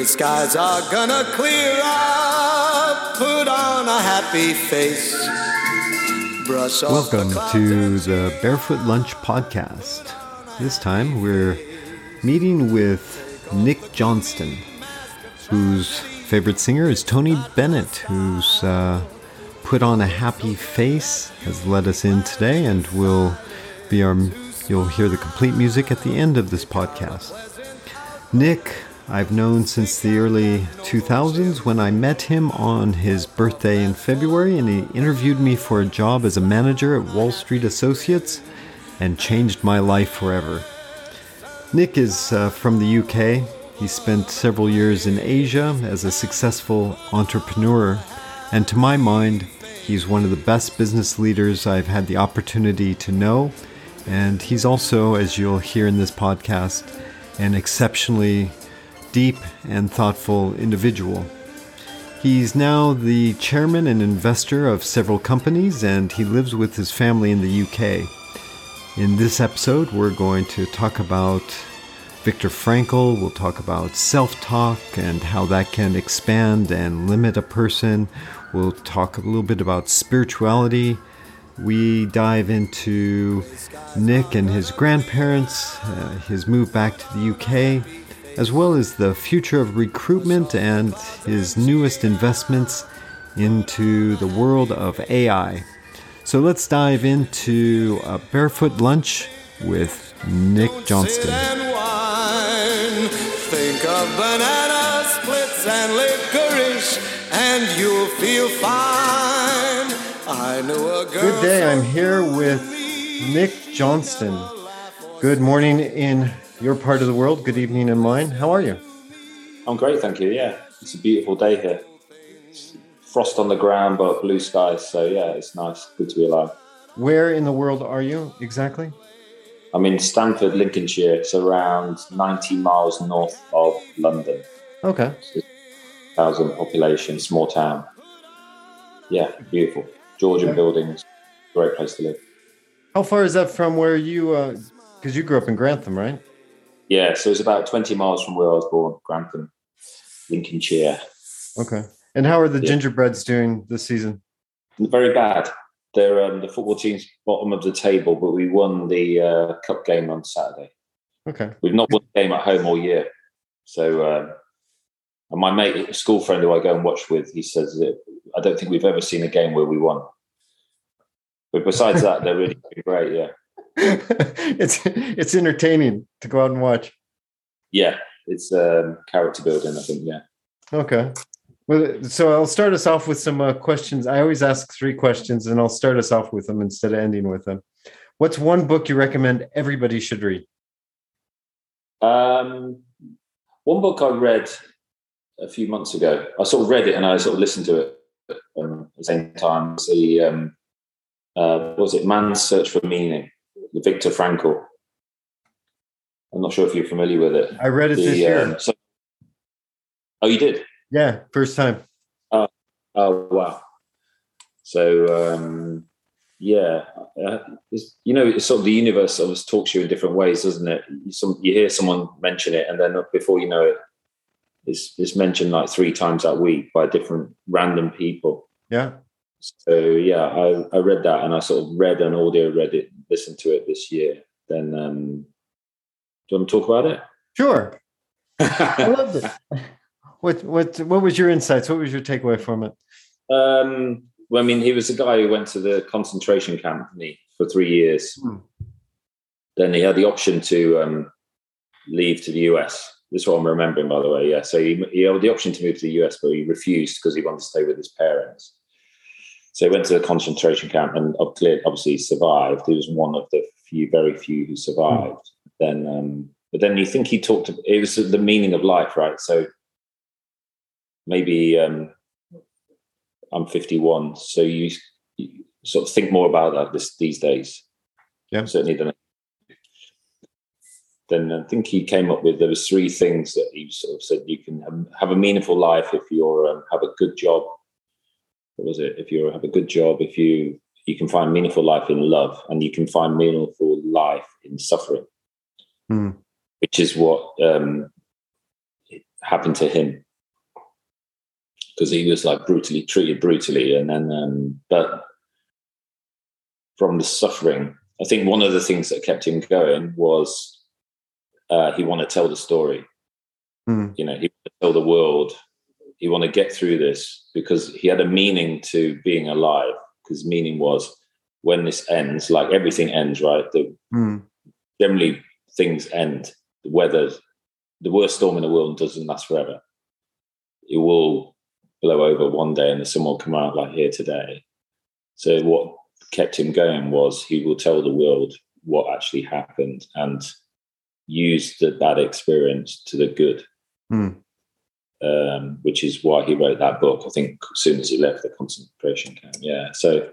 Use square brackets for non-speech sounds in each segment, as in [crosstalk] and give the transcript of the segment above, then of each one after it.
Gray skies are gonna clear up. Put on a happy face. Welcome the to the Barefoot Lunch Podcast. This time we're meeting with Nick Johnston, whose favorite singer is Tony Bennett, who's uh, put on a happy face, has led us in today, and will be our. You'll hear the complete music at the end of this podcast. Nick, I've known since the early 2000s when I met him on his birthday in February and he interviewed me for a job as a manager at Wall Street Associates and changed my life forever. Nick is uh, from the UK. He spent several years in Asia as a successful entrepreneur, and to my mind, he's one of the best business leaders I've had the opportunity to know. And he's also, as you'll hear in this podcast, an exceptionally deep and thoughtful individual. He's now the chairman and investor of several companies, and he lives with his family in the UK. In this episode, we're going to talk about Viktor Frankl, we'll talk about self talk and how that can expand and limit a person. We'll talk a little bit about spirituality. We dive into Nick and his grandparents, uh, his move back to the UK, as well as the future of recruitment and his newest investments into the world of AI. So let's dive into a barefoot lunch with Nick Johnston. Think of banana splits and licorice, and you'll feel fine. I knew a girl. Good day. I'm here with Nick Johnston. Good morning in your part of the world. Good evening in mine. How are you? I'm great, thank you. Yeah, it's a beautiful day here. It's frost on the ground, but blue skies. So yeah, it's nice. Good to be alive. Where in the world are you exactly? I'm in Stamford, Lincolnshire. It's around 90 miles north of London. Okay. Thousand population, small town. Yeah, beautiful. Georgian Okay. buildings. Great place to live. How far is that from where you, uh, because you grew up in Grantham, right? Yeah, so it's about 20 miles from where I was born, Grantham, Lincolnshire. Okay. And how are the Yeah. gingerbreads doing this season? Very bad. They're um, the football team's bottom of the table, but we won the uh, cup game on Saturday. Okay. We've not won a game at home all year. So, um, and my mate, a school friend who I go and watch with, he says that I don't think we've ever seen a game where we won. But besides that, they're really great. Yeah, [laughs] it's it's entertaining to go out and watch. yeah, it's um, character building. I think. Yeah. Okay. Well, so I'll start us off with some uh, questions. I always ask three questions, and I'll start us off with them instead of ending with them. What's one book you recommend everybody should read? Um, one book I read a few months ago. I sort of read it and I sort of listened to it um, at the same time. The um, uh, was it Man's Search for Meaning, the Viktor Frankl. I'm not sure if you're familiar with it. I read it this year. um, so- oh, you did. yeah, first time. Oh wow! So um, yeah, uh, you know, it's sort of the universe always talks to you in different ways, doesn't it? You, some, you hear someone mention it, and then before you know it, it's, it's mentioned like three times that week by different random people. Yeah. So yeah, I, I read that, and I sort of read an audio, read it, listened to it this year. Then, um, do you want to talk about it? Sure. [laughs] I loved it. What what what was your insights? What was your takeaway from it? Um, well, I mean, he was a guy who went to the concentration camp for three years. Hmm. Then he had the option to um, leave to the US. This is what I'm remembering, by the way. Yeah, so he, he had the option to move to the US, but he refused because he wanted to stay with his parents. So he went to the concentration camp and obviously survived. He was one of the few, very few who survived. Then, um, but then you think he talked. It was the meaning of life, right? So maybe um, I'm 51, so you, you sort of think more about that this, these days. Yeah. certainly than. Then I think he came up with there was three things that he sort of said you can have, a meaningful life if you're um, have a good job. What was it? If you have a good job, if you you can find meaningful life in love, and you can find meaningful life in suffering, Hmm. which is what um, happened to him because he was like brutally treated brutally, and then um, but from the suffering, I think one of the things that kept him going was uh, he wanted to tell the story. Mm. You know, he wanted to tell the world. He wanted to get through this because he had a meaning to being alive. Because meaning was when this ends, like everything ends, right? The, Mm. generally things end. The weather, the worst storm in the world doesn't last forever. It will blow over one day and the sun will come out like here today. So what kept him going was he will tell the world what actually happened and use the bad experience to the good. Mm. Um, which is why he wrote that book. I think as soon as he left the concentration camp. Yeah. So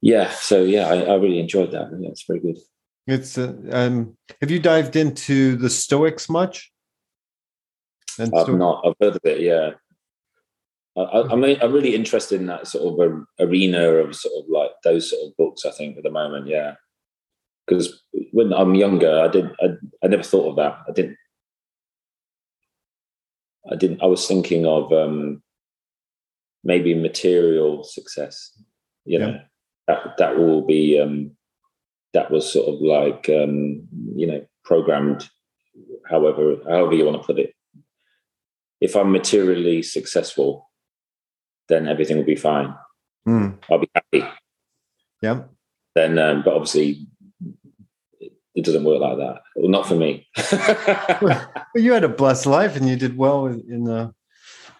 yeah, so yeah, I, I really enjoyed that. Yeah, it's very good. It's uh, um, have you dived into the Stoics much? And I've not. I've heard of it. Yeah. I, mean, I'm really interested in that sort of a, arena of sort of like those sort of books. I think at the moment, yeah. Because when I'm younger, I didn't. I, I never thought of that. I didn't. I didn't. I was thinking of um, maybe material success. You know, Yeah. that that will be. Um, that was sort of like um, you know programmed. However, however you want to put it if I'm materially successful, then everything will be fine. Mm. I'll be happy. Yeah. Then, um, but obviously, it, doesn't work like that. Well, not for me. [laughs] Well, you had a blessed life, and you did well in uh,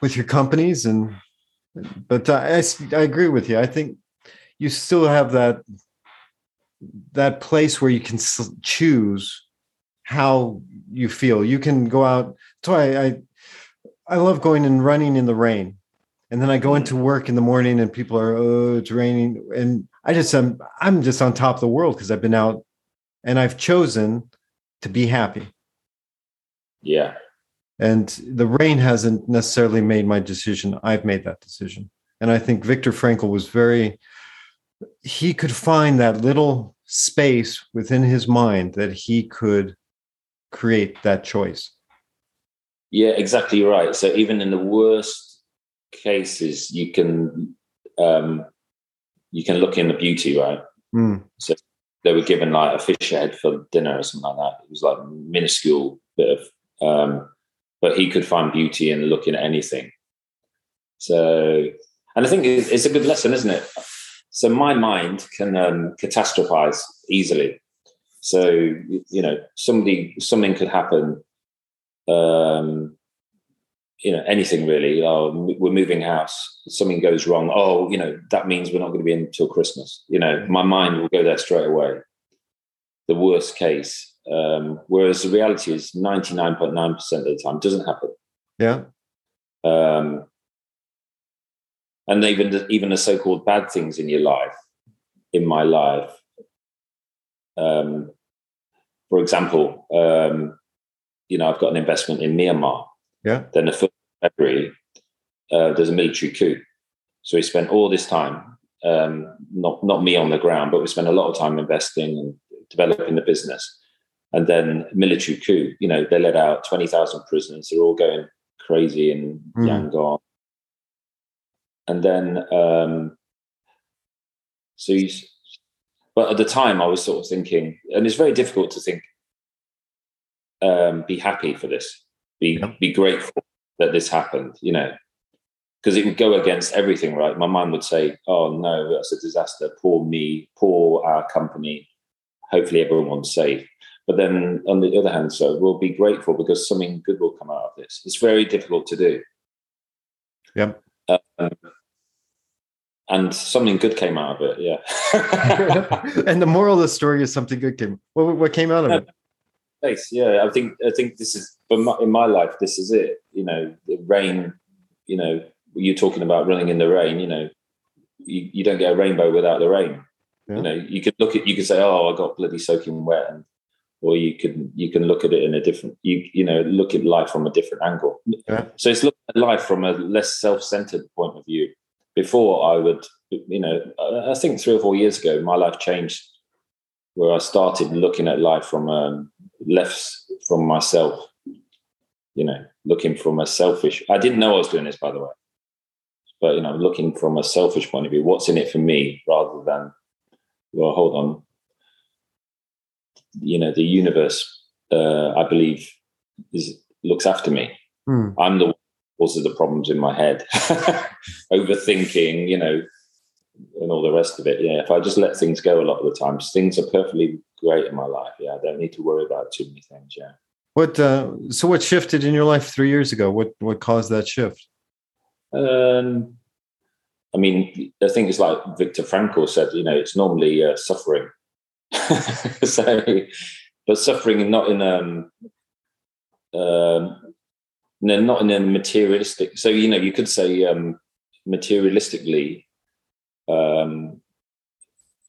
with your companies, and but I, I agree with you. I think you still have that that place where you can choose how you feel. You can go out. That's why I I love going and running in the rain, and then I go into work in the morning, and people are oh it's raining, and I just am I'm just on top of the world because I've been out, and I've chosen to be happy. yeah, And the rain hasn't necessarily made my decision. I've made that decision. And I think Viktor Frankl was very, he could find that little space within his mind that he could create that choice. yeah, exactly right. So even in the worst cases, you can um, you can look in the beauty, right? Mm, They were given like a fish head for dinner or something like that. It was like minuscule bit of, um, but he could find beauty in looking at anything. So, and I think it's it's a good lesson, isn't it? So my mind can um, catastrophize easily. So you know, somebody something could happen. Um, you know, anything really. Oh, we're moving house. Something goes wrong. Oh, you know, that means we're not going to be in until Christmas. You know, my mind will go there straight away. The worst case. Um, whereas the reality is, ninety nine point nine percent of the time doesn't happen. yeah. Um, and even the, even the so-called bad things in your life, in my life. Um, for example, um, you know, I've got an investment in Myanmar. Yeah. Then the February, uh, there's a military coup. So we spent all this time, um, not not me on the ground, but we spent a lot of time investing and developing the business. And then military coup, you know, they let out twenty thousand prisoners. They're all going crazy in Mm. Yangon. And then, um, so you, but at the time I was sort of thinking, and it's very difficult to think, um, be happy for this, be Yeah. be grateful that this happened, you know, because it would go against everything, right? My mind would say, "Oh no, that's a disaster. Poor me, poor our company. Hopefully everyone's safe." But then on the other hand, so we'll be grateful because something good will come out of this. It's very difficult to do. Yep. Um, and something good came out of it, yeah. [laughs] and the moral of the story is something good came. What, what came out of it? [laughs] Thanks. Yeah, I think I think this is for my, in my life. This is it. You know, the rain. You know, you're talking about running in the rain. You know, you, you don't get a rainbow without the rain. Yeah. You know, you could look at you could say, "Oh, I got bloody soaking wet," and or you can you can look at it in a different you you know look at life from a different angle. Yeah. So it's looking at life from a less self-centered point of view. Before I would, you know, I I think three or four years ago, my life changed where I started looking at life from um, left from myself. You know, looking from a selfish. I didn't know I was doing this, by the way, but you know, looking from a selfish point of view, what's in it for me, rather than, well, hold on, you know, the universe, uh, I believe, is looks after me. Hmm. I'm the cause of the problems in my head, [laughs] overthinking, you know, and all the rest of it. Yeah, if I just let things go a lot of the times, things are perfectly great in my life. Yeah, I don't need to worry about too many things. Yeah. What uh, so what shifted in your life three years ago? What what caused that shift? Um, I mean, I think it's like Viktor Frankl said. You know, it's normally uh, suffering. [laughs] so, but suffering not in um, um, no, not in a materialistic. So you know, you could say um, materialistically, um,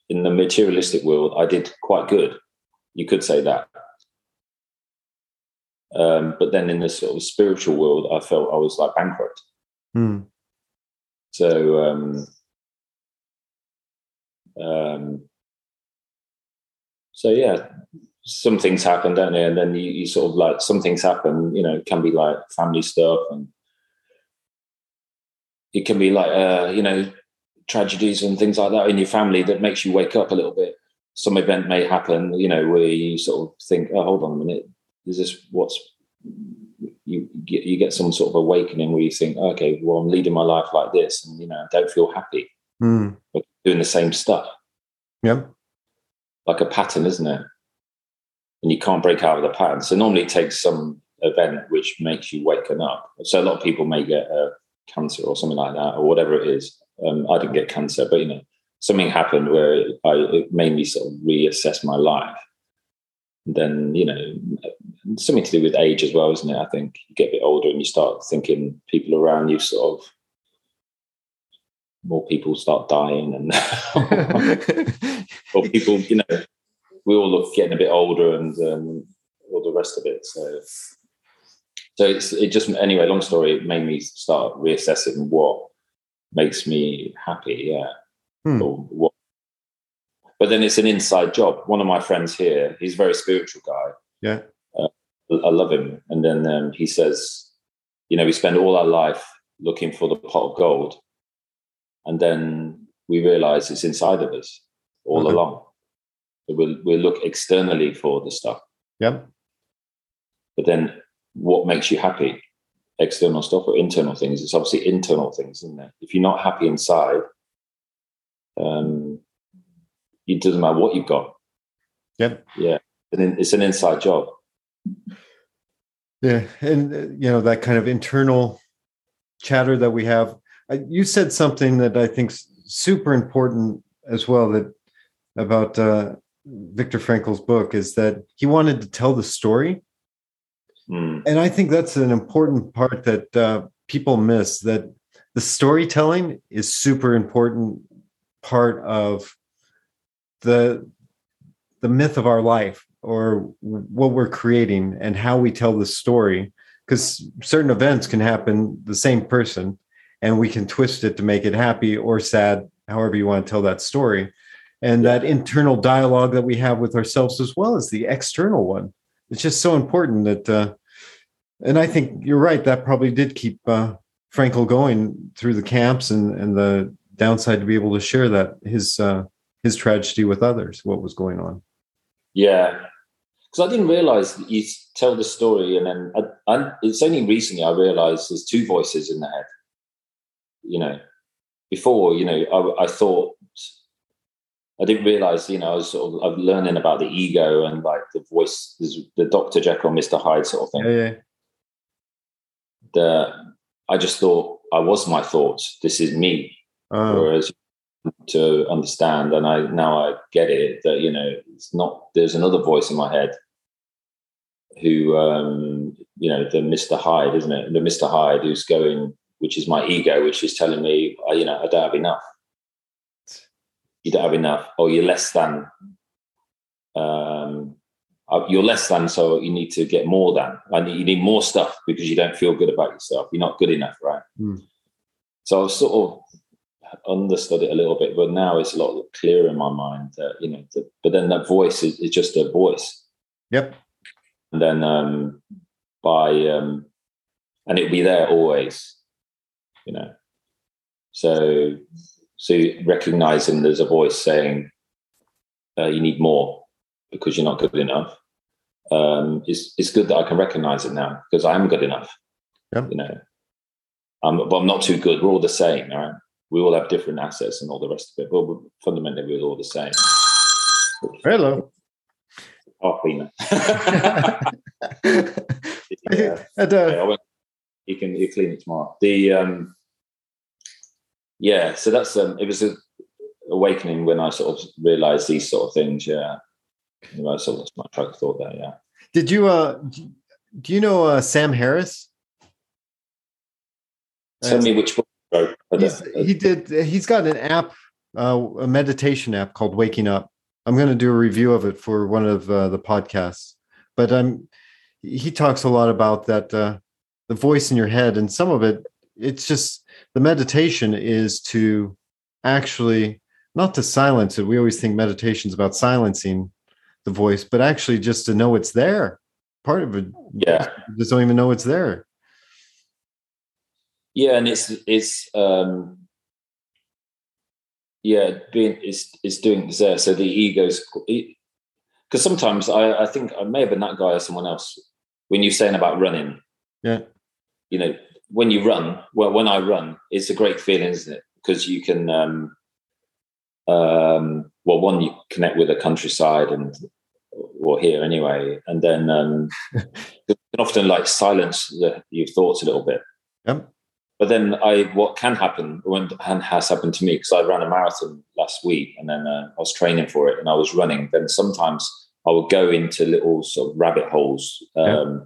in the materialistic world, I did quite good. You could say that. Um, but then in the sort of spiritual world, I felt I was like bankrupt. Hmm. So um, um, so yeah, some things happen, don't they? And then you, you sort of like some things happen. You know, it can be like family stuff, and it can be like uh, you know tragedies and things like that in your family that makes you wake up a little bit. Some event may happen, you know, where you sort of think, "Oh, hold on a minute, is this what's?" You get you get some sort of awakening where you think, "Okay, well, I'm leading my life like this, and you know, I don't feel happy, Hmm. but doing the same stuff." Yeah, like a pattern, isn't it? And you can't break out of the pattern. So normally it takes some event which makes you waken up. So a lot of people may get uh, cancer or something like that, or whatever it is. Um, I didn't get cancer, but you know, something happened where it, I, it made me sort of reassess my life. Then you know, something to do with age as well, isn't it? I think you get a bit older and you start thinking people around you sort of more people start dying and [laughs] or people, you know, we all look getting a bit older and um, all the rest of it. So, so it's it just anyway. Long story, it made me start reassessing what makes me happy. Yeah, Hmm. or what. But then it's an inside job. One of my friends here, he's a very spiritual guy. Yeah. I love him. And then um, he says, you know, we spend all our life looking for the pot of gold, and then we realize it's inside of us all Okay. along. So we'll, we'll look externally for the stuff, Yeah. but then what makes you happy? External stuff or internal things? It's obviously internal things, isn't it? If you're not happy inside, um, it doesn't matter what you've got. Yep. Yeah, and it's an inside job. Yeah, and uh, you know that kind of internal chatter that we have. You said something that I think's super important as well. That about uh, Viktor Frankl's book is that he wanted to tell the story, Mm, and I think that's an important part that uh, people miss. That the storytelling is super important part of the the myth of our life or what we're creating and how we tell the story because certain events can happen the same person and we can twist it to make it happy or sad however you want to tell that story. And that internal dialogue that we have with ourselves as well as the external one. It's just so important that uh, and i think you're right that probably did keep uh, Frankl going through the camps and and the downside to be able to share that his uh, his tragedy with others what was going on Yeah, because I didn't realize that you tell the story, and then I, I, it's only recently I realized there's two voices in the head. You know, before you know, I, I thought I didn't realize. You know, I was sort of learning about the ego and like the voice, the Doctor Jekyll, Mister Hyde sort of thing. yeah yeah The I just thought I was my thoughts. This is me. oh, Whereas to understand, and I now I get it that you know it's not. There's another voice in my head who, um, you know, the Mister Hyde, isn't it? The Mister Hyde who's going, which is my ego, which is telling me, uh, you know, I don't have enough. You don't have enough, or you're less than. Um, uh, you're less than, so you need to get more than. I need, you need more stuff because you don't feel good about yourself. You're not good enough, right? Hmm. So i was sort of understood it a little bit, but now it's a lot clearer in my mind that you know. The, but then that voice is, is just a voice, yep and then um, by um, and it'll be there always. You know, so so recognizing there's a voice saying uh, you need more because you're not good enough. Um, it's it's good that I can recognize it now because I am good enough. Yep. You know, um, but I'm not too good. We're all the same, right? We all have different assets and all the rest of it, but fundamentally we're all the same. Hello. Car cleaner. [laughs] Yeah. And, uh, Okay, I won't- you can you clean it tomorrow. The um, yeah, so that's um, it was a awakening when I sort of realised these sort of things. Yeah, you know, of lost my track of thought there. Yeah, did you uh do you know uh, Sam Harris? tell me which book I He's, he did. He's got an app, uh, a meditation app called Waking Up. I'm going to do a review of it for one of uh, the podcasts. But um, he talks a lot about that uh, the voice in your head, and some of it, it's just the meditation is to actually not to silence it. We always think meditation is about silencing the voice, but actually just to know it's there. Part of it, yeah, just don't even know it's there. Yeah, and it's it's um, yeah, being it's it's doing it's there. So the ego's because sometimes I I think I may have been that guy or someone else when you're saying about running. Yeah. you know, when you run, well, when I run, it's a great feeling, isn't it? Because you can, um, um, well, one, you connect with the countryside and, or here anyway, and then um, [laughs] you can often like silence the, your thoughts a little bit. Yep. But then I, what can happen, when and has happened to me, because I ran a marathon last week and then uh, I was training for it and I was running. Then sometimes I would go into little sort of rabbit holes, um, Yeah.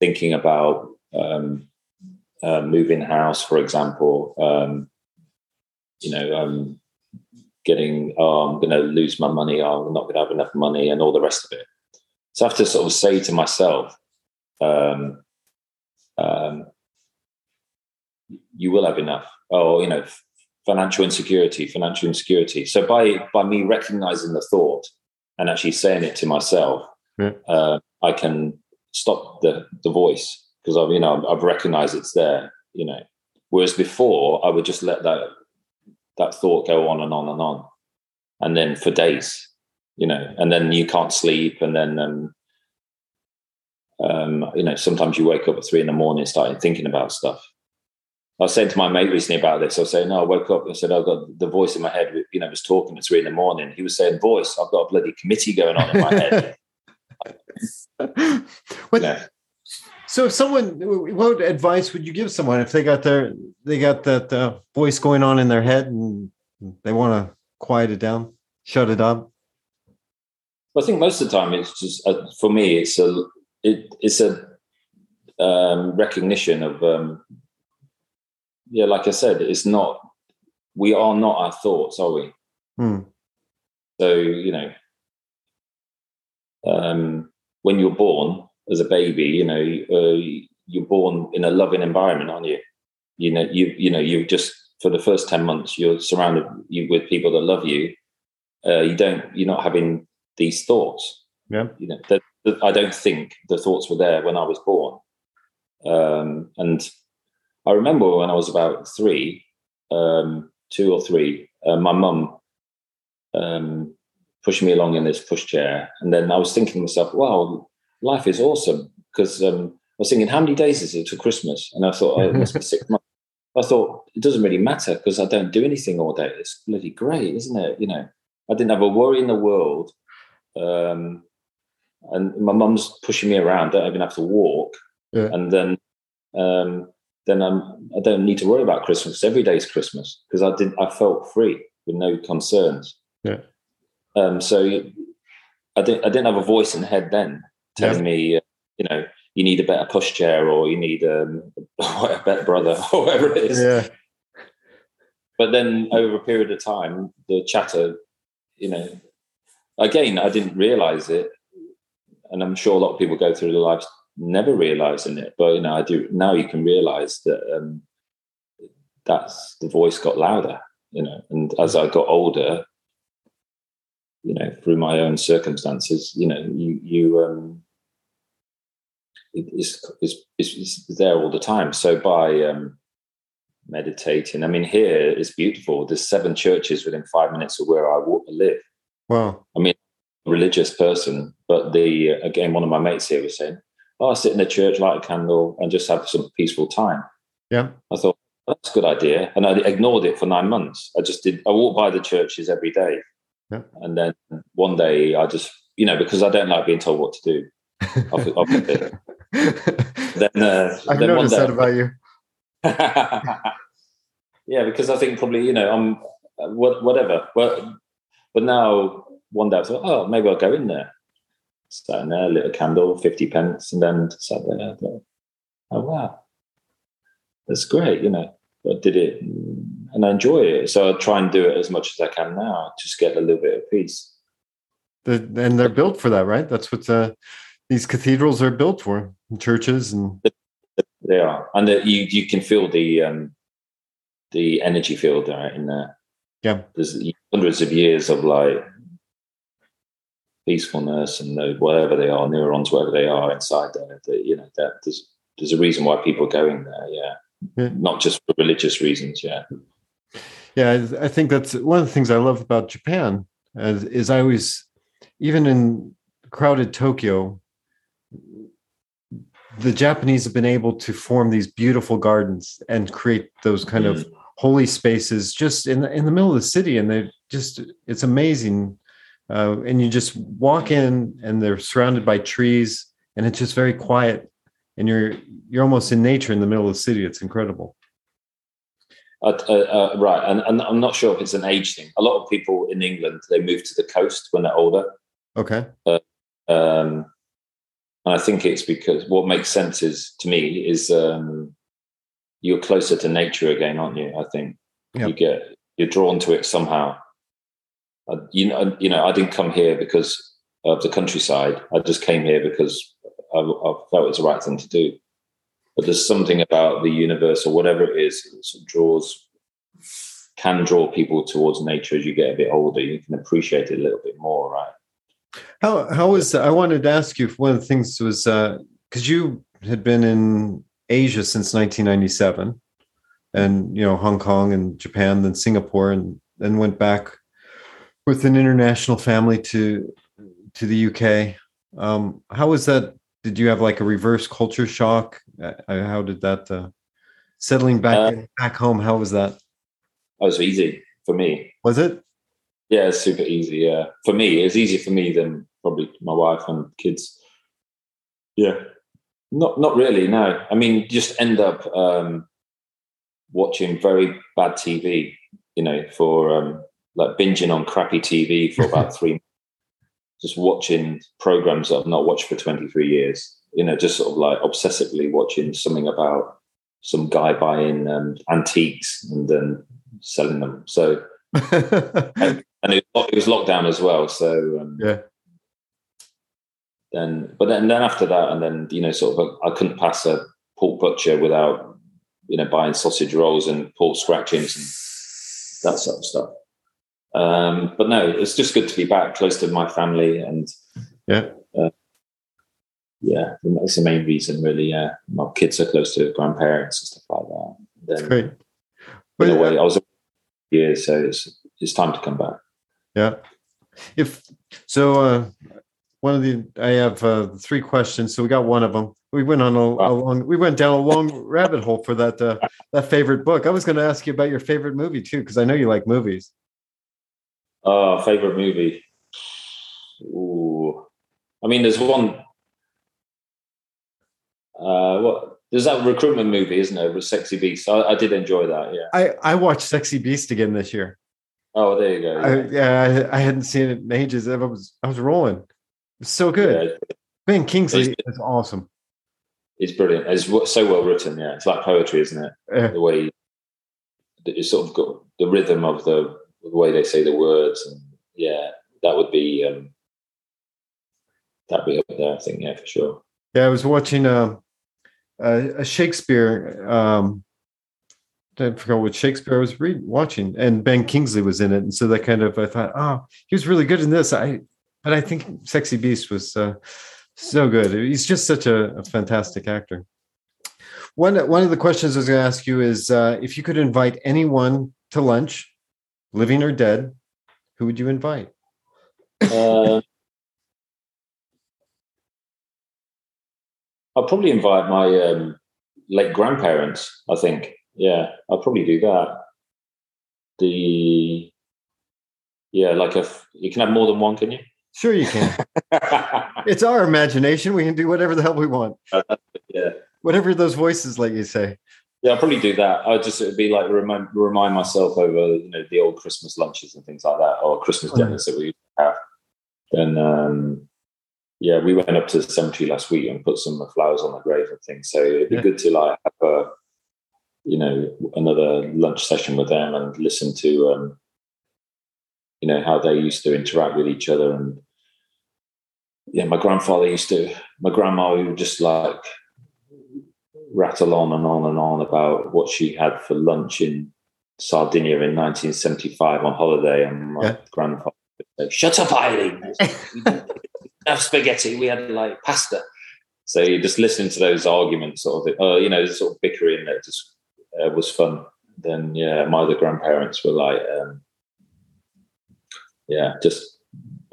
thinking about um, uh, moving house, for example. Um, you know, um, getting, oh, I'm going to lose my money. Oh, I'm not going to have enough money, and all the rest of it. So I have to sort of say to myself, um, um, you will have enough. Or, you know, financial insecurity, financial insecurity. So by by me recognizing the thought and actually saying it to myself, Yeah. uh, I can stop the the voice because I've you know I've recognized it's there. You know, whereas before I would just let that that thought go on and on and on, and then for days, you know, and then you can't sleep, and then um, um, you know sometimes you wake up at three in the morning starting thinking about stuff. I was saying to my mate recently about this. I was saying, no, I woke up. and said, I've got the voice in my head, you know, was talking at three in the morning. He was saying, voice, I've got a bloody committee going on in my head. [laughs] what, Yeah. So, if someone, what advice would you give someone if they got their they got that uh, voice going on in their head and they want to quiet it down, shut it up? I think most of the time it's just uh, for me it's a it, it's a um, recognition of um, yeah like I said it's not we are not our thoughts are we? Hmm. so you know um, when you're born as a baby you know uh, you're born in a loving environment aren't you? You know you you know you just for the first 10 months you're surrounded you with people that love you. Uh, you don't you're not having these thoughts. Yeah. you know that, that I don't think the thoughts were there when I was born. Um, and I remember when I was about three um, two or three uh, my mum um, pushed me along in this pushchair and then I was thinking to myself wow life is awesome. Because um, I was thinking how many days is it to Christmas? And I thought oh, it must be [laughs] six months. I thought it doesn't really matter because I don't do anything all day. It's bloody great isn't it? You know I didn't have a worry in the world um, and my mum's pushing me around. Don't even have to walk, Yeah. and then um, then I'm I don't need to worry about Christmas. Every day is Christmas because I did I felt free with no concerns. Yeah. Um, so I didn't I didn't have a voice in the head then telling Yeah. me uh, you know you need a better pushchair or you need um, [laughs] a better brother [laughs] or whatever it is. Yeah. But then over a period of time, the chatter, you know, again, I didn't realize it. And I'm sure a lot of people go through their lives never realizing it. But, you know, I do now you can realize that um, that's the voice got louder, you know. And as I got older, you know, through my own circumstances, you know, you, you, um, is, is, is, there all the time. So by um, meditating, I mean, here it's beautiful. There's seven churches within five minutes of where I walk to live. Wow. I mean, religious person, but the again, one of my mates here was saying, "Oh, I sit in the church, light a candle, and just have some peaceful time." Yeah, I thought that's a good idea, and I ignored it for nine months. I just did. I walked by the churches every day, yeah. and then one day I just, you know, because I don't like being told what to do. off, off [laughs] then, uh, I've then noticed day, that about you. [laughs] yeah, because I think probably you know I'm whatever. Well, but now one day I thought, oh, maybe I'll go in there. Sat in there, lit a candle, 50 pence, and then sat there. Thought, oh, wow, that's great, you know. I did it and I enjoy it. So I try and do it as much as I can now, just get a little bit of peace. The, and they're built for that, right? That's what uh, these cathedrals are built for, churches and they are, and the, you you can feel the um, the energy field right in there. Yeah, there's hundreds of years of like peacefulness and the, whatever they are, neurons, whatever they are inside there. The, you know, that there's there's a reason why people are going there. Yeah. yeah. not just for religious reasons. Yeah. Yeah, I think that's one of the things I love about Japan. Is, is I always, even in crowded Tokyo, the Japanese have been able to form these beautiful gardens and create those kind mm. of holy spaces just in the, in the middle of the city, and they just it's amazing uh, and you just walk in and they're surrounded by trees and it's just very quiet and you're you're almost in nature in the middle of the city. It's incredible. Uh, uh, uh, right. And, and i'm not sure if it's an age thing. A lot of people in england they move to the coast when they're older. Okay. Uh, um, and i think it's because what makes sense is to me is um, you're closer to nature again aren't you? I think yep. you get you're drawn to it somehow I, you know, you know, I didn't come here because of the countryside. I just came here because I, I felt it was the right thing to do. But there's something about the universe or whatever it is that draws can draw people towards nature as you get a bit older. You can appreciate it a little bit more, right? How how was I wanted to ask you if one of the things was because uh, you had been in Asia since 1997, and you know Hong Kong and Japan, then Singapore, and then went back with an international family to to the UK. Um, how was that? Did you have like a reverse culture shock? Uh, how did that uh, settling back uh, back home? How was that? It was easy for me. Was it? Yeah, it's super easy. Yeah, for me, it was easier for me than probably my wife and kids. Yeah, not not really. No, I mean, just end up um, watching very bad TV. You know, for um, like binging on crappy TV for [laughs] about three months, just watching programs that I've not watched for 23 years. You know, just sort of like obsessively watching something about some guy buying um, antiques and then selling them. So, [laughs] and, and it, it, was lockdown as well. So, um, yeah. Then, but then, then after that, and then you know, sort of, I couldn't pass a pork butcher without you know buying sausage rolls and pork scratchings and that sort of stuff. Um, but no, it's just good to be back close to my family and yeah, uh, yeah, that's the main reason really. Yeah, my kids are close to grandparents and stuff like that. Then, that's great. But in a way, I was years, so it's it's time to come back. Yeah. If so, uh, one of the I have uh, three questions. So we got one of them. We went on a, wow. a long. We went down a long rabbit hole for that uh, that favorite book. I was going to ask you about your favorite movie too, because I know you like movies. Uh, favorite movie. Ooh, I mean, there's one. Uh, what there's that recruitment movie, isn't it? With Sexy Beast. I, I, did enjoy that. Yeah. I I watched Sexy Beast again this year. Oh, there you go. Yeah, I, yeah, I, I hadn't seen it in ages. I was I was rolling. It was so good. Yeah. Ben Kingsley is awesome. It's brilliant. It's so well written. Yeah, it's like poetry, isn't it? Yeah. The way it's sort of got the rhythm of the the way they say the words, and yeah, that would be um, that'd be up there. I think, yeah, for sure. Yeah, I was watching uh, a, a Shakespeare. Um, I forgot what Shakespeare I was reading, watching, and Ben Kingsley was in it, and so that kind of I thought, oh, he was really good in this. I, but I think Sexy Beast was uh, So good. He's just such a, a fantastic actor. One one of the questions I was going to ask you is uh, if you could invite anyone to lunch, living or dead, who would you invite? Uh, I'll probably invite my um, late grandparents. I think, yeah, I'll probably do that. The yeah, like if you can have more than one, can you? Sure, you can. [laughs] it's our imagination. We can do whatever the hell we want. yeah, whatever those voices let you say. Yeah, I'll probably do that. I'd just it'd be like remind remind myself over you know the old Christmas lunches and things like that, or Christmas oh, dinners that we used to have. Then um, yeah, we went up to the cemetery last week and put some flowers on the grave and things. So it'd be yeah. good to like have a you know another lunch session with them and listen to um, you know how they used to interact with each other and yeah, my grandfather used to my grandma we would just like rattle on and on and on about what she had for lunch in Sardinia in 1975 on holiday, and my yeah. grandfather said, "Shut up, Eileen! [laughs] Enough spaghetti. We had like pasta." So you just listen to those arguments, sort of, uh, you know, sort of bickering that just uh, was fun. Then, yeah, my other grandparents were like, um, yeah, just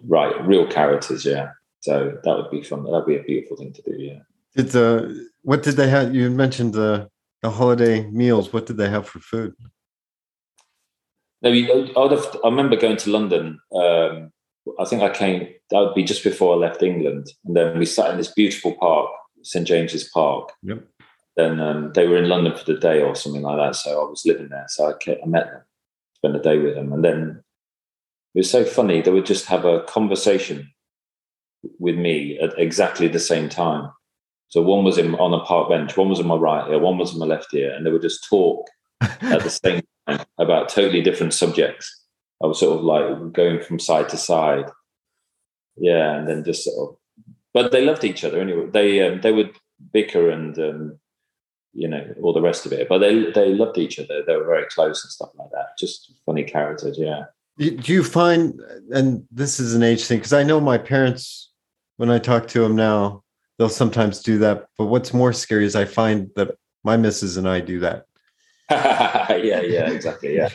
right, real characters, yeah. So that would be fun. That'd be a beautiful thing to do, yeah. Did uh, what did they have? You mentioned the the holiday meals. What did they have for food? No, I, have, I remember going to London. Um, I think I came. That would be just before I left England, and then we sat in this beautiful park, St James's Park. Yep. Then um, they were in London for the day or something like that, so I was living there. So I, came, I met them, spent a day with them, and then it was so funny. They would just have a conversation with me at exactly the same time. So one was in, on a park bench, one was on my right ear, one was on my left ear, and they would just talk at the same [laughs] time about totally different subjects. I was sort of like going from side to side, yeah, and then just sort of. But they loved each other anyway. They um, they would bicker and um, you know all the rest of it, but they they loved each other. They were very close and stuff like that. Just funny characters, yeah. Do you find, and this is an age thing, because I know my parents when I talk to them now, they'll sometimes do that. But what's more scary is I find that my missus and I do that. [laughs] yeah, yeah, exactly. Yeah,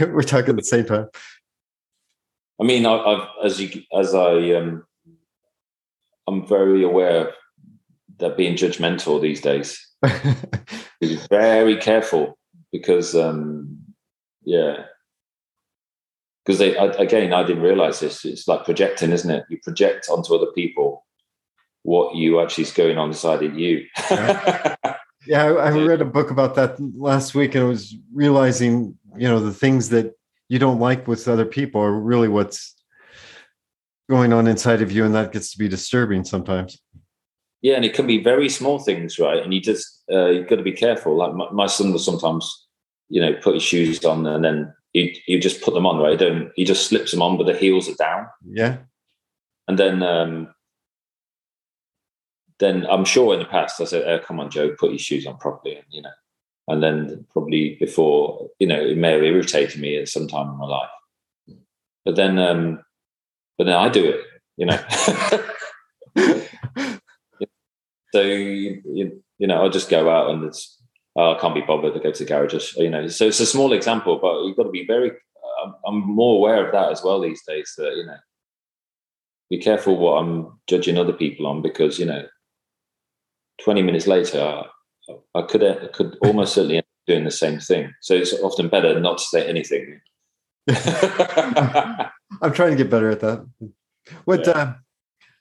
we're talking at the same time. I mean, I, have as you as I um, I'm very aware of that being judgmental these days. [laughs] be very careful because, um, yeah, because they again, I didn't realize this. It's like projecting, isn't it? You project onto other people what you actually is going on inside of you. yeah, [laughs] yeah I, read a book about that last week, and I was realizing, you know, the things that you don't like with other people are really what's going on inside of you, and that gets to be disturbing sometimes. Yeah, and it can be very small things, right? And you just uh, you've got to be careful. Like my, my son will sometimes, you know, put his shoes on, and then he you just put them on, right? Don't he just slips them on, but the heels are down. Yeah. And then um, then I'm sure in the past I said, oh, "Come on, Joe, put your shoes on properly," and you know, and then probably before, you know, it may have irritated me at some time in my life, but then, um, but then I do it, you know. [laughs] so you, you, know, I'll just go out and it's oh, I can't be bothered to go to the garage, you know. So it's a small example, but you've got to be very. I'm more aware of that as well these days. That you know, be careful what I'm judging other people on because you know 20 minutes later, I, I could I could almost certainly end up doing the same thing. So it's often better not to say anything. [laughs] I'm trying to get better at that. What? Yeah. Uh,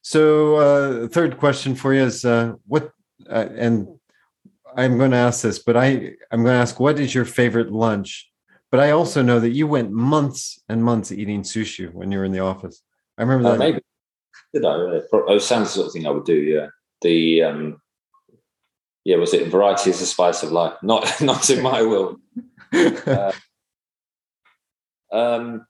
so, uh, third question for you is uh, what? Uh, and I'm going to ask this, but I I'm going to ask what is your favorite lunch? But I also know that you went months and months eating sushi when you were in the office. I remember that. maybe did I? It sounds the sort of thing I would do. Yeah. The um, yeah, was it variety is the spice of life? Not [laughs] not in my world. [laughs] Uh, um,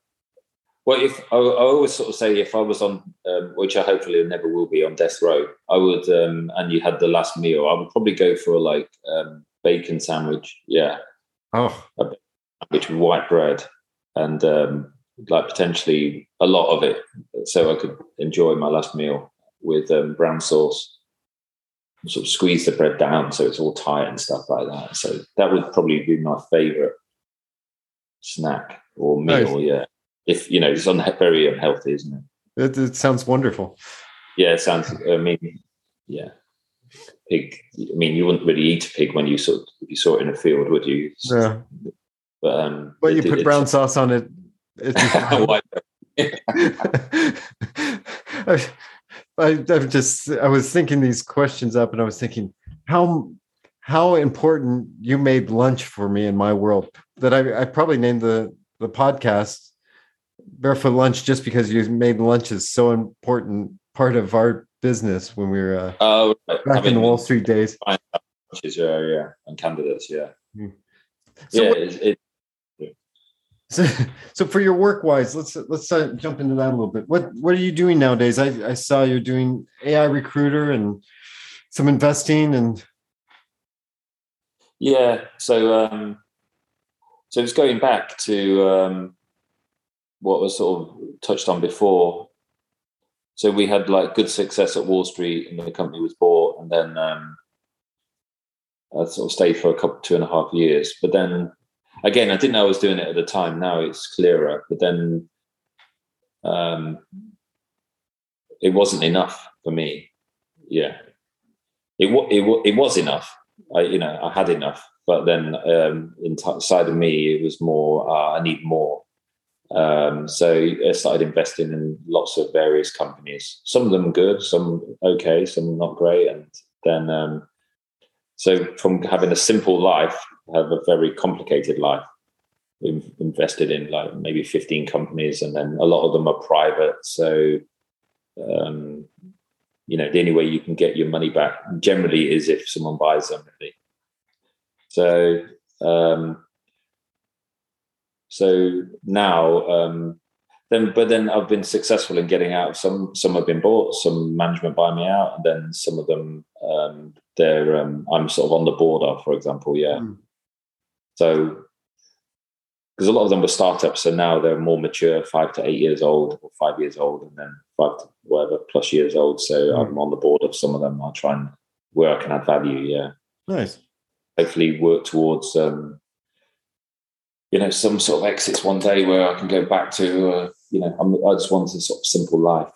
well, if I, I, always sort of say if I was on, um, which I hopefully never will be on death row, I would, um, and you had the last meal, I would probably go for a like um, bacon sandwich. Yeah. Oh. A sandwich with white bread and um, like potentially a lot of it, so I could enjoy my last meal. with um, brown sauce. Sort of squeeze the bread down so it's all tight and stuff like that. So that would probably be my favorite snack or meal. Nice. Yeah, if you know, it's un- very unhealthy, isn't it? It, it sounds wonderful. Yeah, it sounds. I mean, yeah, pig. I mean, you wouldn't really eat a pig when you sort of, if you saw it in a field, would you? Yeah. But um, But you it- put it's- brown sauce on it. It's [laughs] [laughs] [laughs] I, I, I've just I was thinking these questions up, and I was thinking how how important you made lunch for me in my world that I, I probably named the the podcast barefoot lunch just because you made lunch is so important part of our business when we were uh, Oh, right. back I in the Wall Street days. lunches, yeah, yeah, and candidates, yeah, So yeah. what- It, it, So, so for your work wise, let's let's jump into that a little bit. What what are you doing nowadays? I, I saw you're doing AI recruiter and some investing and Yeah. So, um, so it's going back to um, what was sort of touched on before. So we had like good success at Wall Street, and the company was bought, and then um, I sort of stayed for a couple two and a half years. But then again, I didn't know I was doing it at the time. Now it's clearer. But then um, it wasn't enough for me. Yeah, it it it was enough. I you know I had enough, but then um, inside of me it was more. Uh, I need more. Um, so I started investing in lots of various companies. Some of them good, some okay, some not great, and then um, so from having a simple life, have a very complicated life. We've invested in like maybe fifteen companies, and then a lot of them are private. So um, you know the only way you can get your money back generally is if someone buys them so um so now um then but then i've been successful in getting out some some have been bought some management buy me out and then some of them um they're um i'm sort of on the board of for example yeah Mm. so because a lot of them were startups, so now they're more mature, five to eight years old, or five years old, and then five to whatever plus years old. So Mm. I'm on the board of some of them. I'll try and where I can add value. Yeah, nice. hopefully work towards um, you know some sort of exits one day where I can go back to uh, you know I'm, I just want a sort of simple life.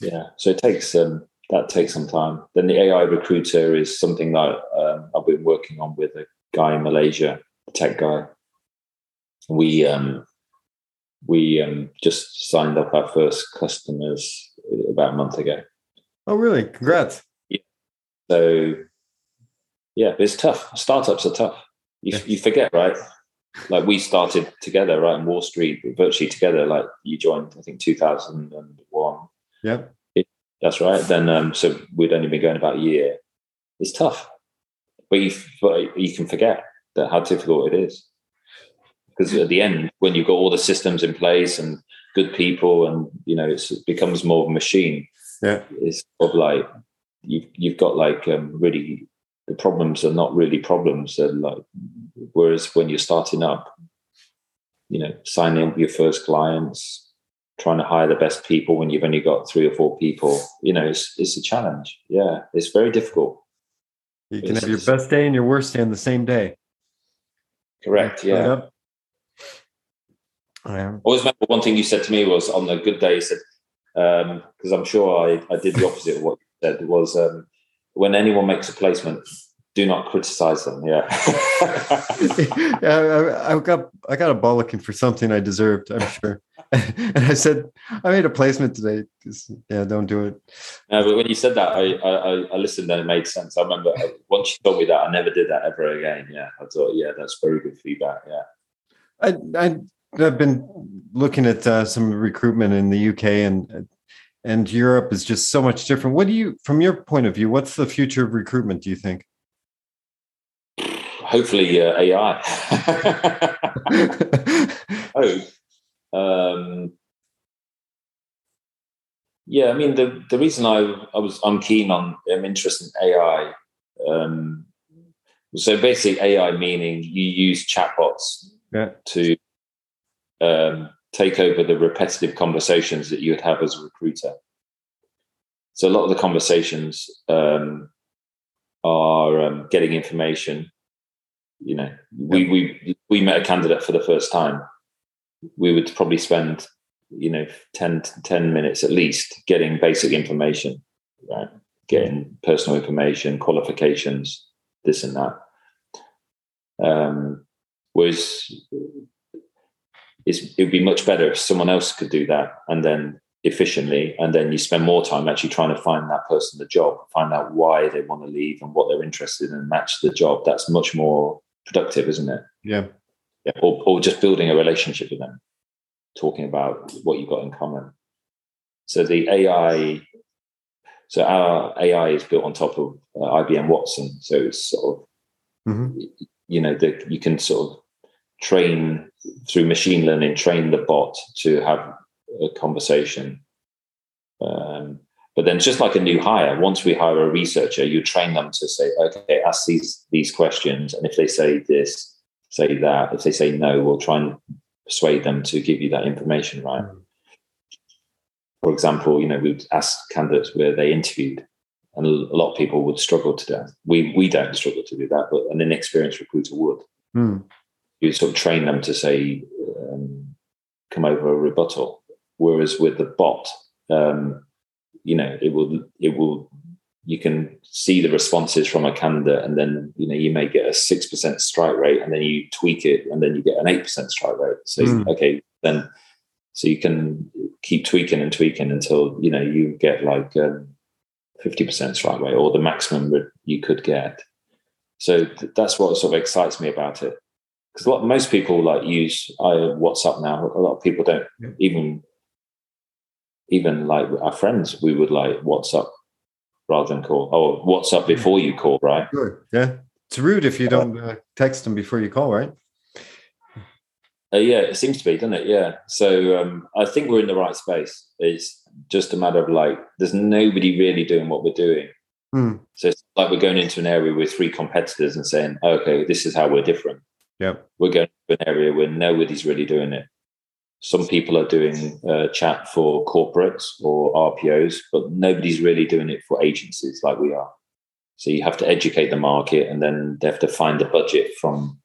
Yeah, so it takes um, that takes some time. Then the AI recruiter is something that um, I've been working on with a guy in Malaysia, a tech guy. We um, we um, just signed up our first customers about a month ago. Oh, really? Congrats. So yeah, it's tough. Startups are tough. You, Yeah. you forget, right? Like we started together, right, in Wall Street, virtually together. Like you joined, I think, two thousand and one. Yep. That's right. Then, um, so we'd only been going about a year. It's tough, but you but you can forget that how difficult it is. Because at the end, when you've got all the systems in place and good people, and you know, it's, it becomes more of a machine. Yeah. It's sort of like you've you've got like um, really the problems are not really problems. They're like whereas when you're starting up, you know, signing up your first clients, trying to hire the best people when you've only got three or four people, you know, it's it's a challenge. Yeah, it's very difficult. You can have your best day and your worst day on the same day. Correct. Yeah. I am. Always remember one thing you said to me was on the good day, you said, because I'm sure I, I did the opposite of what you said, was um, when anyone makes a placement, do not criticize them. Yeah. [laughs] yeah, I, I got I got a bollocking for something I deserved. I'm sure, [laughs] and I said I made a placement today. Yeah, don't do it. no, but when you said that, I, I, I listened and it made sense. I remember uh, once you told me that, I never did that ever again. Yeah. I thought, yeah, that's very good feedback. Yeah. I, I I've been looking at uh, some recruitment in the UK and and Europe is just so much different. What do you, from your point of view, what's the future of recruitment? Do you think? Hopefully, uh, AI. [laughs] [laughs] hope. Um, yeah, I mean the the reason I I was I'm keen on I'm interested in AI. Um, so basically, AI meaning you use chatbots Yeah. to um, take over the repetitive conversations that you would have as a recruiter. So a lot of the conversations um, are um, getting information. You know, we we we met a candidate for the first time. We would probably spend you know 10, 10 minutes at least getting basic information, right? Getting personal information, qualifications, this and that. Um, whereas it would be much better if someone else could do that and then efficiently and then you spend more time actually trying to find that person the job find out why they want to leave and what they're interested in and match the job that's much more productive isn't it yeah yeah or, or just building a relationship with them talking about what you've got in common so the ai so our ai is built on top of uh, ibm watson so it's sort of mm-hmm. you know that you can sort of train through machine learning train the bot to have a conversation. Um, but then, just like a new hire, once we hire a researcher, you train them to say, "Okay, ask these these questions," and if they say this, say that. If they say no, we'll try and persuade them to give you that information. Right. Mm. For example, you know, we'd ask candidates where they interviewed, and a lot of people would struggle to do that. We we don't struggle to do that, but an inexperienced recruiter would. Mm. You sort of train them to say, um, "Come over a rebuttal," Whereas with the bot, um, you know, it will it will you can see the responses from a candidate, and then you know you may get a six percent strike rate, and then you tweak it, and then you get an eight percent strike rate. So mm. okay, then so you can keep tweaking and tweaking until you know you get like um, fifty percent strike rate or the maximum you could get. So th- that's what sort of excites me about it because a lot most people like use uh, WhatsApp now. A lot of people don't yeah. even even like our friends, we would like WhatsApp rather than call. Oh, WhatsApp before you call, right? Sure. Yeah. It's rude if you don't uh, text them before you call, right? Uh, yeah, it seems to be, doesn't it? Yeah. So um, I think we're in the right space. It's just a matter of like, there's nobody really doing what we're doing. Hmm. So it's like we're going into an area with three competitors and saying, okay, this is how we're different. Yeah. We're going to an area where nobody's really doing it. Some people are doing uh, chat for corporates or RPOs, but nobody's really doing it for agencies like we are. So you have to educate the market, and then they have to find the budget from,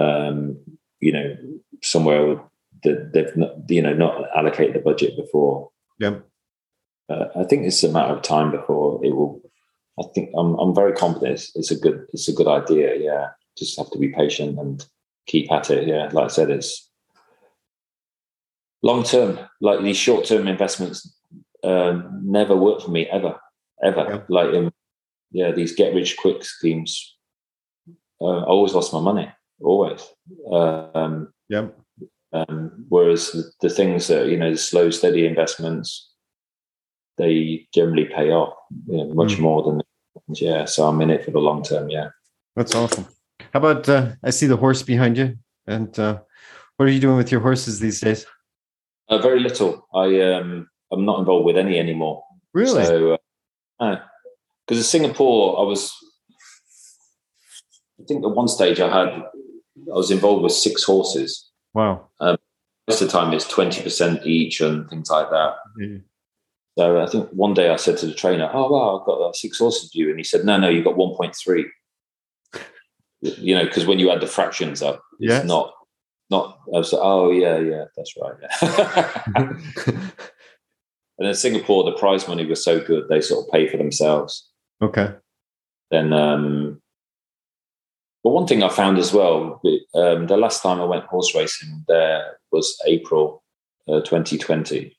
um, you know, somewhere that they've not, you know not allocated the budget before. Yeah, uh, I think it's a matter of time before it will. I think I'm I'm very confident it's, it's a good it's a good idea. Yeah, just have to be patient and keep at it. Yeah, like I said, it's long term, like these short term investments, um, never work for me ever, ever. Yeah. Like, um, yeah, these get rich quick schemes. Uh, I always lost my money, always. Um, yeah. Um, whereas the, the, things that you know, the slow, steady investments, they generally pay off you know, much mm. more than yeah. So I'm in it for the long term. Yeah, that's awesome. How about uh, I see the horse behind you, and uh, what are you doing with your horses these days? Uh, very little. I um, I'm not involved with any anymore. Really? So, uh, because in Singapore, I was. I think at one stage I had, I was involved with six horses. Wow. Um, most of the time it's twenty percent each and things like that. Mm. So I think one day I said to the trainer, "Oh wow, I've got uh, six horses you," and he said, "No, no, you've got one point three. You know, because when you add the fractions up, it's not not I was like, oh yeah, yeah, that's right. Yeah. [laughs] and in Singapore, the prize money was so good they sort of pay for themselves. Okay. Then, um, but one thing I found as well, um, the last time I went horse racing there was April uh, 2020,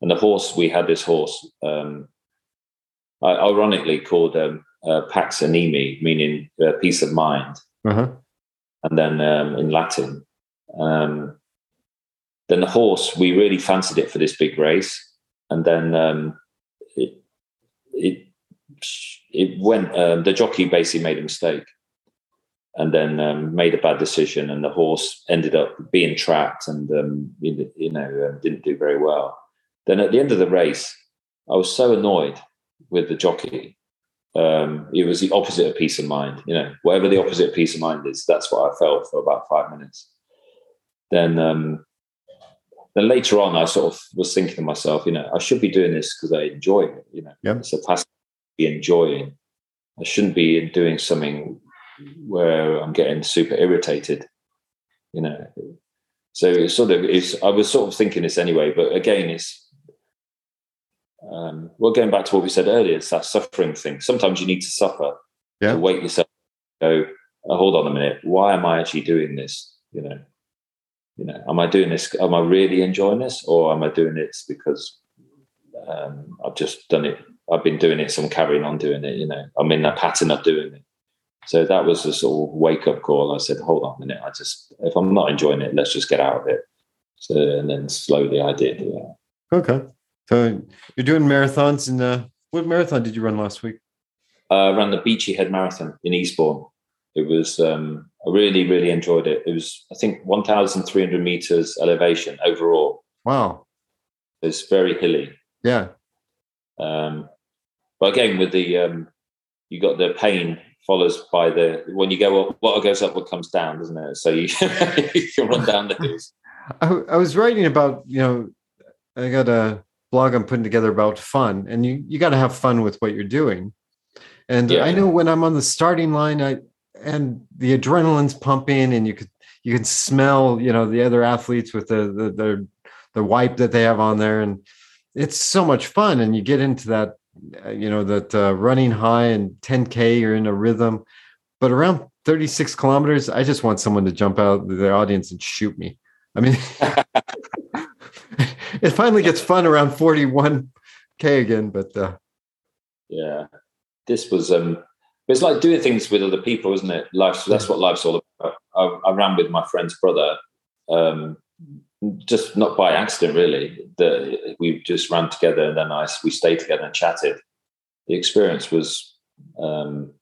and the horse we had this horse, um, ironically called um, uh, Pax Animi, meaning uh, peace of mind, uh-huh. and then um, in Latin um, then the horse, we really fancied it for this big race, and then um, it it it went. Um, the jockey basically made a mistake, and then um, made a bad decision, and the horse ended up being trapped, and um, you, know uh, didn't do very well. Then at the end of the race, I was so annoyed with the jockey. Um, it was the opposite of peace of mind. You know, whatever the opposite of peace of mind is, that's what I felt for about five minutes then um, then later on, I sort of was thinking to myself, you know, I should be doing this because I enjoy it. You know, Yep. it's a past be enjoying. I shouldn't be doing something where I'm getting super irritated. You know, so it's sort of it's. I was sort of thinking this anyway, but again, it's. Um, well, going back to what we said earlier, it's that suffering thing. Sometimes you need to suffer Yeah. to wake yourself. Go, oh, hold on a minute. Why am I actually doing this? You know, you know, am I doing this? Am I really enjoying this, or am I doing it because um, I've just done it? I've been doing it, so I'm carrying on doing it. You know, I'm in a pattern of doing it. So that was a sort of wake up call. I said, hold on a minute. I just, if I'm not enjoying it, let's just get out of it. So, and then slowly I did. Yeah. Okay. So you're doing marathons, and uh, what marathon did you run last week? uh, ran the Beachy Head Marathon in Eastbourne. It was um, I really really enjoyed it. It was I think 1,300 meters elevation overall. Wow. It's very hilly, Yeah. um, but again with the um, you got the pain follows by the when you go up, what goes up, what comes down, doesn't it? So you, [laughs] you can run down the hills. I, I was writing about, you know, I got a blog I'm putting together about fun, and you you got to have fun with what you're doing. And Yeah. I know when I'm on the starting line, I and the adrenaline's pumping, and you could you can smell, you know, the other athletes with the the the, the wipe that they have on there, and it's so much fun. And you get into that, uh, you know, that uh, running high and 10k, you're in a rhythm. But around 36 kilometers, I just want someone to jump out of the audience and shoot me. I mean, [laughs] it finally gets fun around 41k again, but uh, Yeah, this was um, it's like doing things with other people, isn't it? Life. That's what life's all about. I, I ran with my friend's brother, um, just not by accident, really. The, we just ran together, and then I we stayed together and chatted. The experience was um,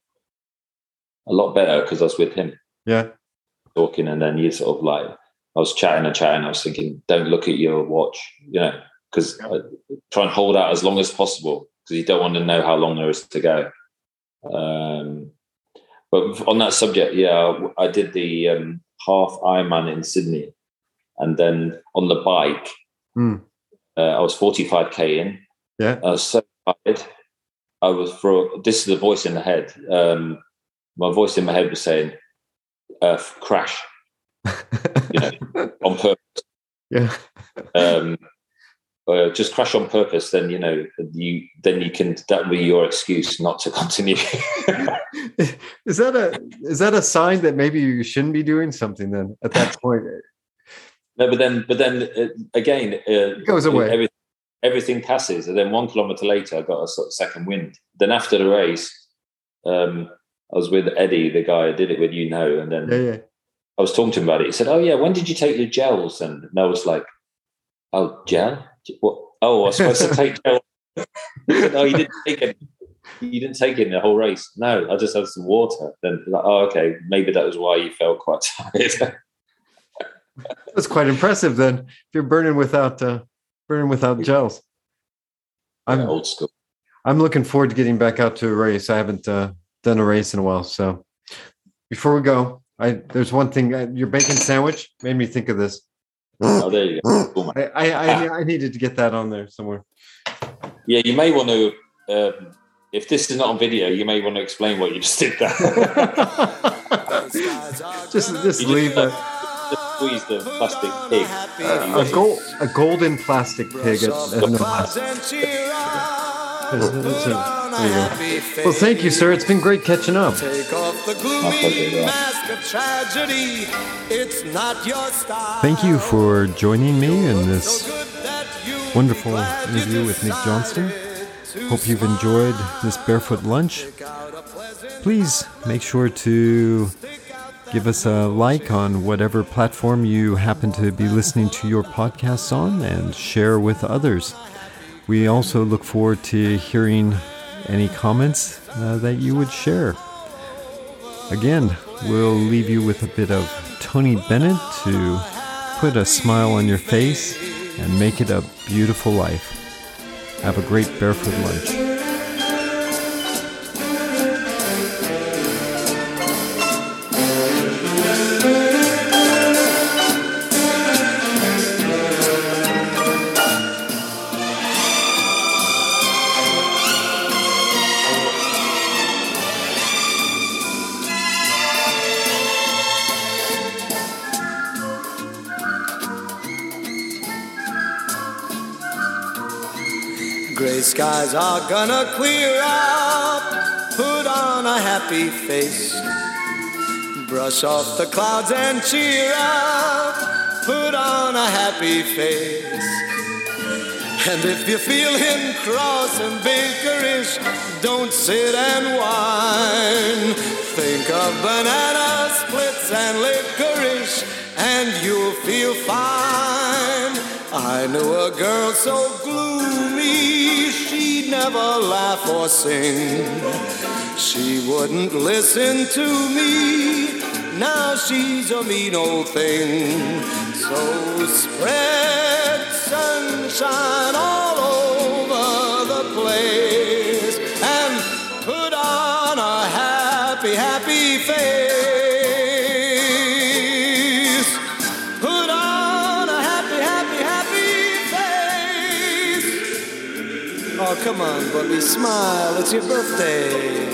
a lot better because I was with him yeah, talking, and then you sort of like I was chatting and chatting. I was thinking, don't look at your watch, you know, because try and hold out as long as possible because you don't want to know how long there is to go. Um, but on that subject, yeah, I did the um, half Ironman in Sydney, and then on the bike, Hmm. uh, I was 45k in. yeah. I was so tired. I was for this is the voice in the head. Um, my voice in my head was saying, uh, "Crash," [laughs] you know, on purpose. yeah. Um, just crash on purpose. Then you know you then you can that will be your excuse not to [laughs] continue. is that a is that a sign that maybe you shouldn't be doing something then at that point? no, but then but then uh, again, uh, It goes away. Everything, everything passes, and then one kilometer later, I got a sort of second wind. Then after the race, um, I was with Eddie, the guy I did it with, you know, and then Yeah, yeah. I was talking to him about it. He said, "Oh yeah, when did you take your gels?" And, and I was like, "Oh, gel? What? Oh, I was supposed to [laughs] take gel." "No, you didn't take it. You didn't take it in the whole race. No, I just had some water." Then, like, oh, okay, maybe that was why you felt quite [laughs] tired. That's quite impressive then. If you're burning without uh, burning without gels. I'm old school. I'm looking forward to getting back out to a race. I haven't uh, done a race in a while. So before we go, I there's one thing. Uh, your bacon sandwich made me think of this. Oh, there you go. Cool. I I, I, I needed to get that on there somewhere. Yeah, you may want to. Um, if this is not on video, you may want to explain what you just did there. [laughs] just just You leave just, that. squeeze the plastic pig. A, gold, a golden plastic pig. At, at no [laughs] less. There's- there's a- there you. Well, thank you, sir. It's been great catching up. Take off the gloomy mask of tragedy. It's not your style. Thank you for joining me in this good that you wonderful interview with Nick Johnston. Hope you've enjoyed this barefoot lunch. stick out a pleasant Please make sure to give us a like on whatever platform you happen to be listening to your podcasts on and share with others. We also look forward to hearing any comments uh, that you would share. Again, we'll leave you with a bit of Tony Bennett to put a smile on your face and make it a beautiful life. Have a great barefoot lunch. Skies are gonna clear up. Put on a happy face. Brush off the clouds and cheer up. Put on a happy face. And if you feel him cross and bakerish, don't sit and whine. Think of banana splits and licorice, and you'll feel fine. I knew a girl so she'd never laugh or sing. She wouldn't listen to me. Now she's a mean old thing. So spread sunshine all come on, Bobby, smile. It's your birthday.